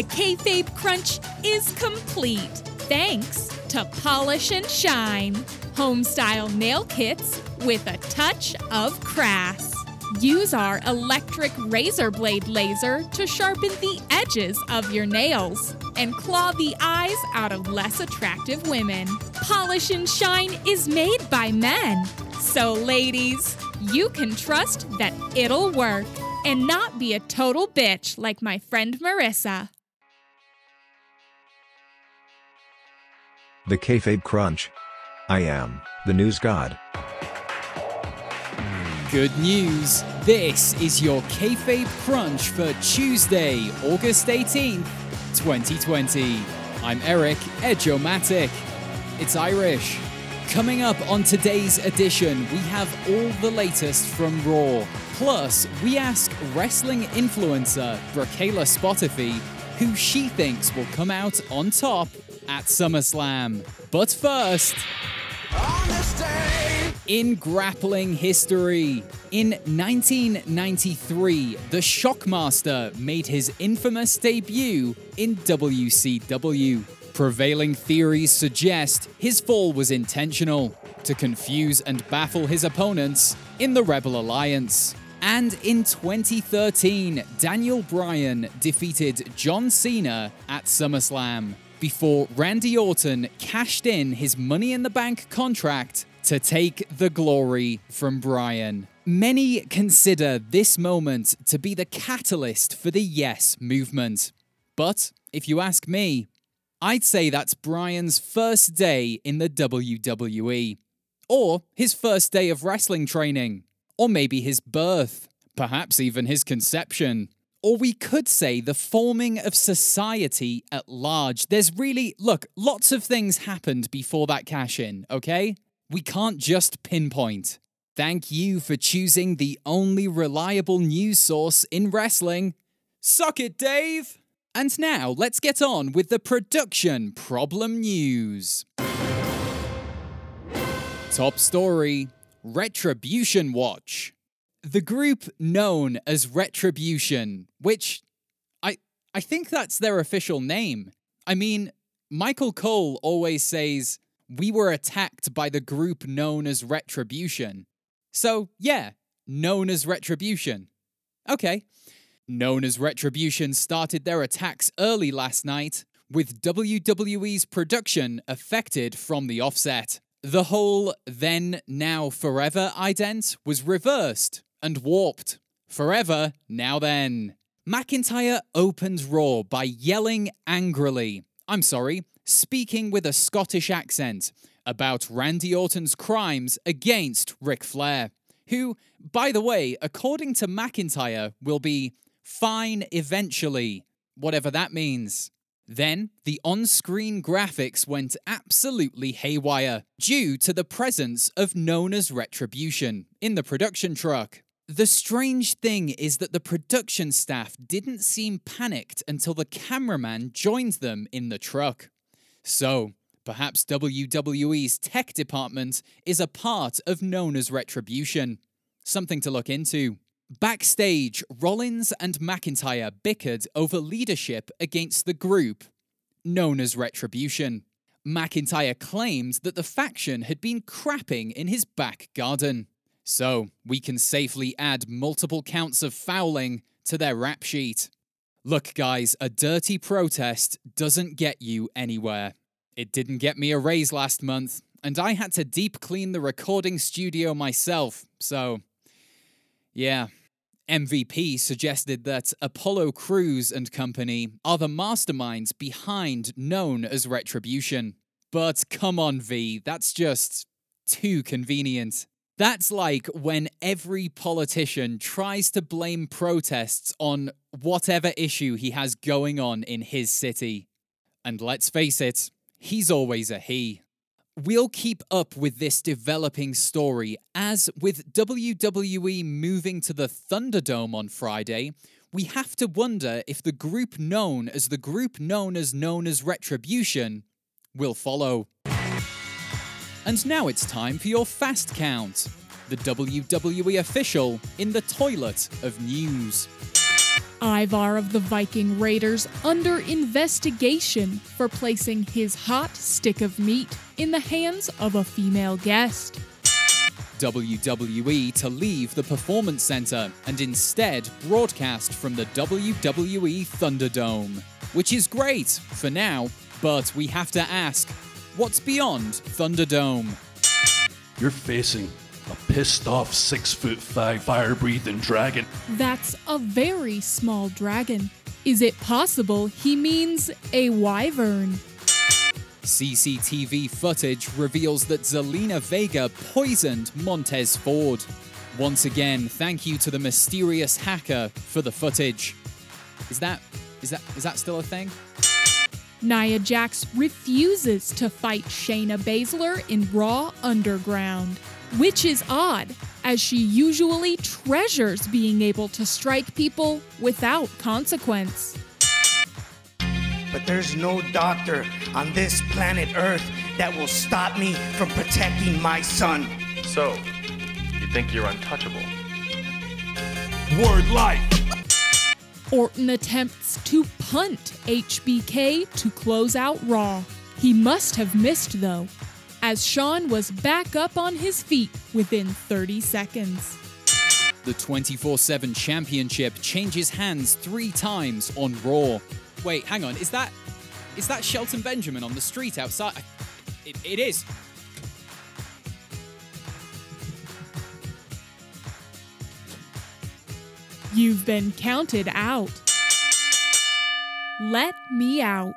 The Kayfabe Crunch is complete thanks to Polish and Shine, homestyle nail kits with a touch of crass. Use our electric razor blade laser to sharpen the edges of your nails and claw the eyes out of less attractive women. Polish and Shine is made by men. So, ladies, you can trust that it'll work and not be a total bitch like my friend Marissa. The Kayfabe Crunch. I am the news god. Good news! This is your Kayfabe Crunch for Tuesday, August 18th, 2020. I'm Eric Edjomatic. It's Irish. Coming up on today's edition, we have all the latest from Raw. Plus, we ask wrestling influencer Bricayla Spotifee who she thinks will come out on top at SummerSlam. But first, in grappling history, in 1993, the Shockmaster made his infamous debut in WCW. Prevailing theories suggest his fall was intentional to confuse and baffle his opponents in the Rebel Alliance. And in 2013, Daniel Bryan defeated John Cena at SummerSlam before Randy Orton cashed in his Money in the Bank contract to take the glory from Bryan. Many consider this moment to be the catalyst for the Yes movement. But if you ask me, I'd say that's Bryan's first day in the WWE. Or his first day of wrestling training. Or maybe his birth. Perhaps even his conception. Or we could say the forming of society at large. There's really, look, lots of things happened before that cash in, okay? We can't just pinpoint. Thank you for choosing the only reliable news source in wrestling. Suck it, Dave! And now let's get on with the production problem news. Top story Retribution Watch. The group known as Retribution, which I I think that's their official name. I mean, Michael Cole always says we were attacked by the group known as Retribution. So, yeah, known as Retribution. Okay. Known as Retribution started their attacks early last night, with WWE's production affected from the offset. The whole then, now, forever ident was reversed and warped. Forever, now then. McIntyre opened Raw by yelling angrily, I'm sorry, speaking with a Scottish accent, about Randy Orton's crimes against Ric Flair, who, by the way, according to McIntyre, will be fine eventually, whatever that means. Then, the on screen graphics went absolutely haywire due to the presence of known as Retribution in the production truck. The strange thing is that the production staff didn't seem panicked until the cameraman joined them in the truck. So, perhaps WWE's tech department is a part of known as Retribution. Something to look into. Backstage, Rollins and McIntyre bickered over leadership against the group, known as Retribution. McIntyre claimed that the faction had been crapping in his back garden. So, we can safely add multiple counts of fouling to their rap sheet. Look, guys, a dirty protest doesn't get you anywhere. It didn't get me a raise last month, and I had to deep clean the recording studio myself, so. Yeah, MVP suggested that Apollo Crews and Company are the masterminds behind known as Retribution. But come on, V, that's just too convenient. That's like when every politician tries to blame protests on whatever issue he has going on in his city. And let's face it, he's always a he. We'll keep up with this developing story as, with WWE moving to the Thunderdome on Friday, we have to wonder if the group known as the group known as known as Retribution will follow. And now it's time for your fast count the WWE official in the toilet of news. Ivar of the Viking Raiders under investigation for placing his hot stick of meat in the hands of a female guest. WWE to leave the Performance Center and instead broadcast from the WWE Thunderdome. Which is great for now, but we have to ask what's beyond Thunderdome? You're facing a pissed off six foot five fire breathing dragon. That's a very small dragon. Is it possible he means a wyvern? CCTV footage reveals that Zelina Vega poisoned Montez Ford. Once again, thank you to the mysterious hacker for the footage. Is that is that is that still a thing? Nia Jax refuses to fight Shayna Baszler in Raw Underground, which is odd, as she usually treasures being able to strike people without consequence. But there's no doctor on this planet Earth that will stop me from protecting my son. So, you think you're untouchable? Word life. Orton attempts to punt HBK to close out Raw. He must have missed, though, as Shawn was back up on his feet within 30 seconds. The 24 7 championship changes hands three times on Raw. Wait, hang on. Is that is that Shelton Benjamin on the street outside? It, it is. You've been counted out. Let me out.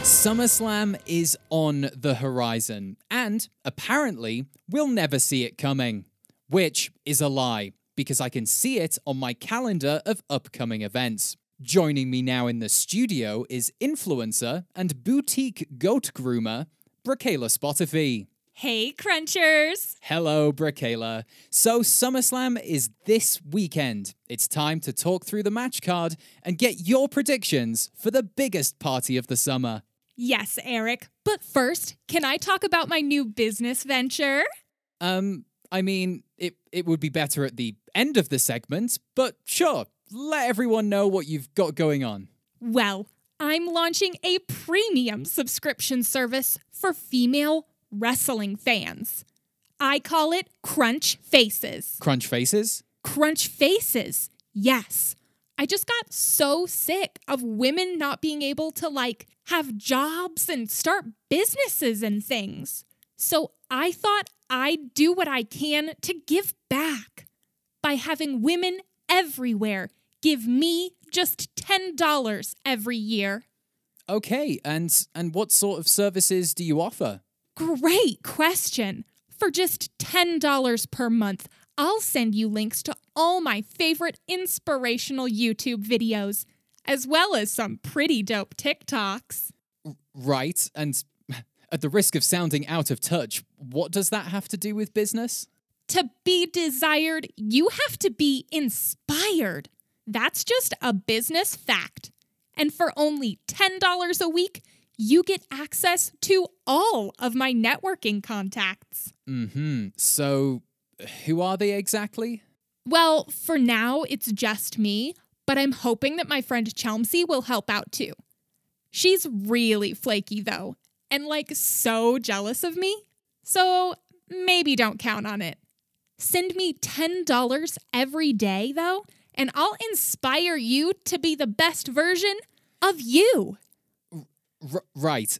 SummerSlam is on the horizon, and apparently we'll never see it coming. Which is a lie, because I can see it on my calendar of upcoming events. Joining me now in the studio is influencer and boutique goat groomer, Bricayla Spotifee. Hey, Crunchers! Hello, Bricayla. So, SummerSlam is this weekend. It's time to talk through the match card and get your predictions for the biggest party of the summer. Yes, Eric. But first, can I talk about my new business venture? Um, I mean, it, it would be better at the end of the segment, but sure, let everyone know what you've got going on. Well, I'm launching a premium subscription service for female wrestling fans. I call it Crunch Faces. Crunch faces? Crunch Faces. Yes. I just got so sick of women not being able to like have jobs and start businesses and things. So I thought I'd do what I can to give back by having women everywhere give me just $10 every year. Okay, and and what sort of services do you offer? Great question. For just $10 per month, I'll send you links to all my favorite inspirational YouTube videos, as well as some pretty dope TikToks. Right, and at the risk of sounding out of touch, what does that have to do with business? To be desired, you have to be inspired. That's just a business fact. And for only $10 a week, you get access to all of my networking contacts. Hmm. So, who are they exactly? Well, for now, it's just me, but I'm hoping that my friend Chelmsy will help out too. She's really flaky though, and like so jealous of me. So maybe don't count on it. Send me $10 every day though, and I'll inspire you to be the best version of you. R- right.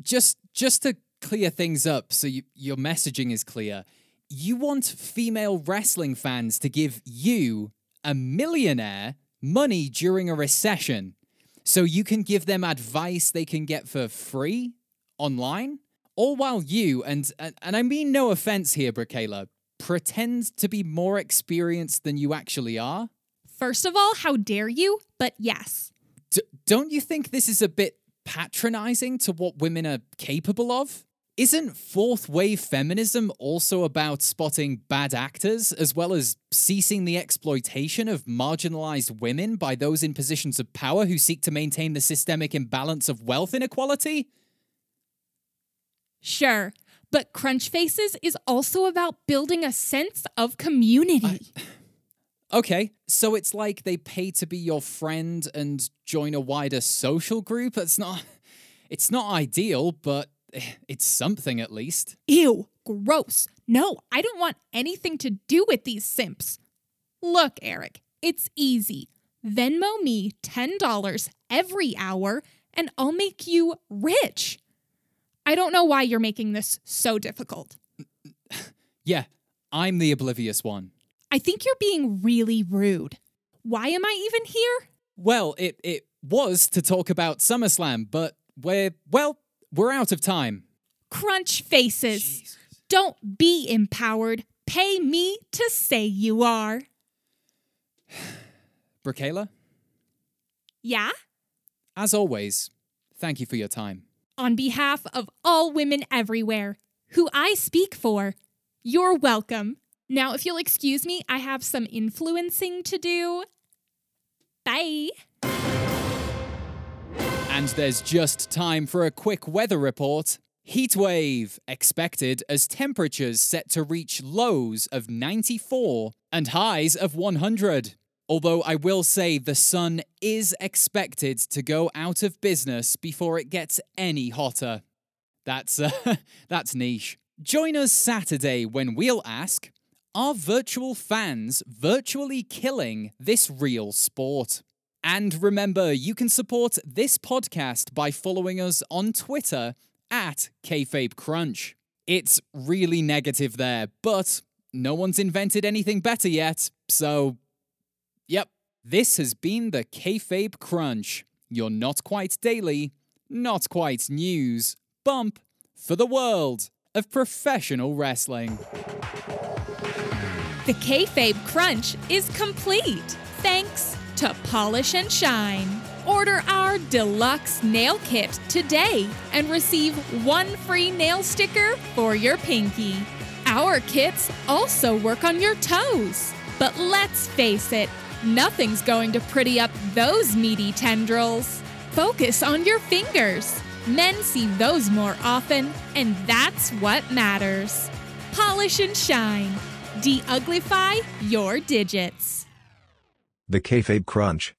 Just just to clear things up, so you, your messaging is clear. You want female wrestling fans to give you, a millionaire, money during a recession, so you can give them advice they can get for free online, all while you and and, and I mean no offense here, Bricayla, pretend to be more experienced than you actually are. First of all, how dare you? But yes. D- don't you think this is a bit patronizing to what women are capable of? Isn't fourth wave feminism also about spotting bad actors, as well as ceasing the exploitation of marginalized women by those in positions of power who seek to maintain the systemic imbalance of wealth inequality? Sure. But Crunch Faces is also about building a sense of community. Okay, so it's like they pay to be your friend and join a wider social group. It's not it's not ideal, but it's something at least. Ew, gross. No, I don't want anything to do with these simps. Look, Eric, it's easy. Venmo me $10 every hour and I'll make you rich. I don't know why you're making this so difficult. Yeah, I'm the oblivious one. I think you're being really rude. Why am I even here? Well, it it was to talk about SummerSlam, but we're well, we're out of time. Crunch faces. Don't be empowered. Pay me to say you are. Bricayla, Yeah? as always, thank you for your time. On behalf of all women everywhere, who I speak for, you're welcome. Now, if you'll excuse me, I have some influencing to do. Bye. And there's just time for a quick weather report. Heatwave expected as temperatures set to reach lows of 94 and highs of 100. Although I will say the sun is expected to go out of business before it gets any hotter. That's uh, that's niche. Join us Saturday when we'll ask, are virtual fans virtually killing this real sport? And remember, you can support this podcast by following us on Twitter at Kayfabe Crunch. It's really negative there, but no one's invented anything better yet, so Yep, this has been the Kayfabe Crunch, your not quite daily, not quite news bump for the world of professional wrestling. The Kayfabe Crunch is complete thanks to Polish and Shine. Order our deluxe nail kit today and receive one free nail sticker for your pinky. Our kits also work on your toes. But let's face it, nothing's going to pretty up those meaty tendrils. Focus on your fingers. Men see those more often, and that's what matters. Polish and shine. De-uglify your digits. The Kayfabe Crunch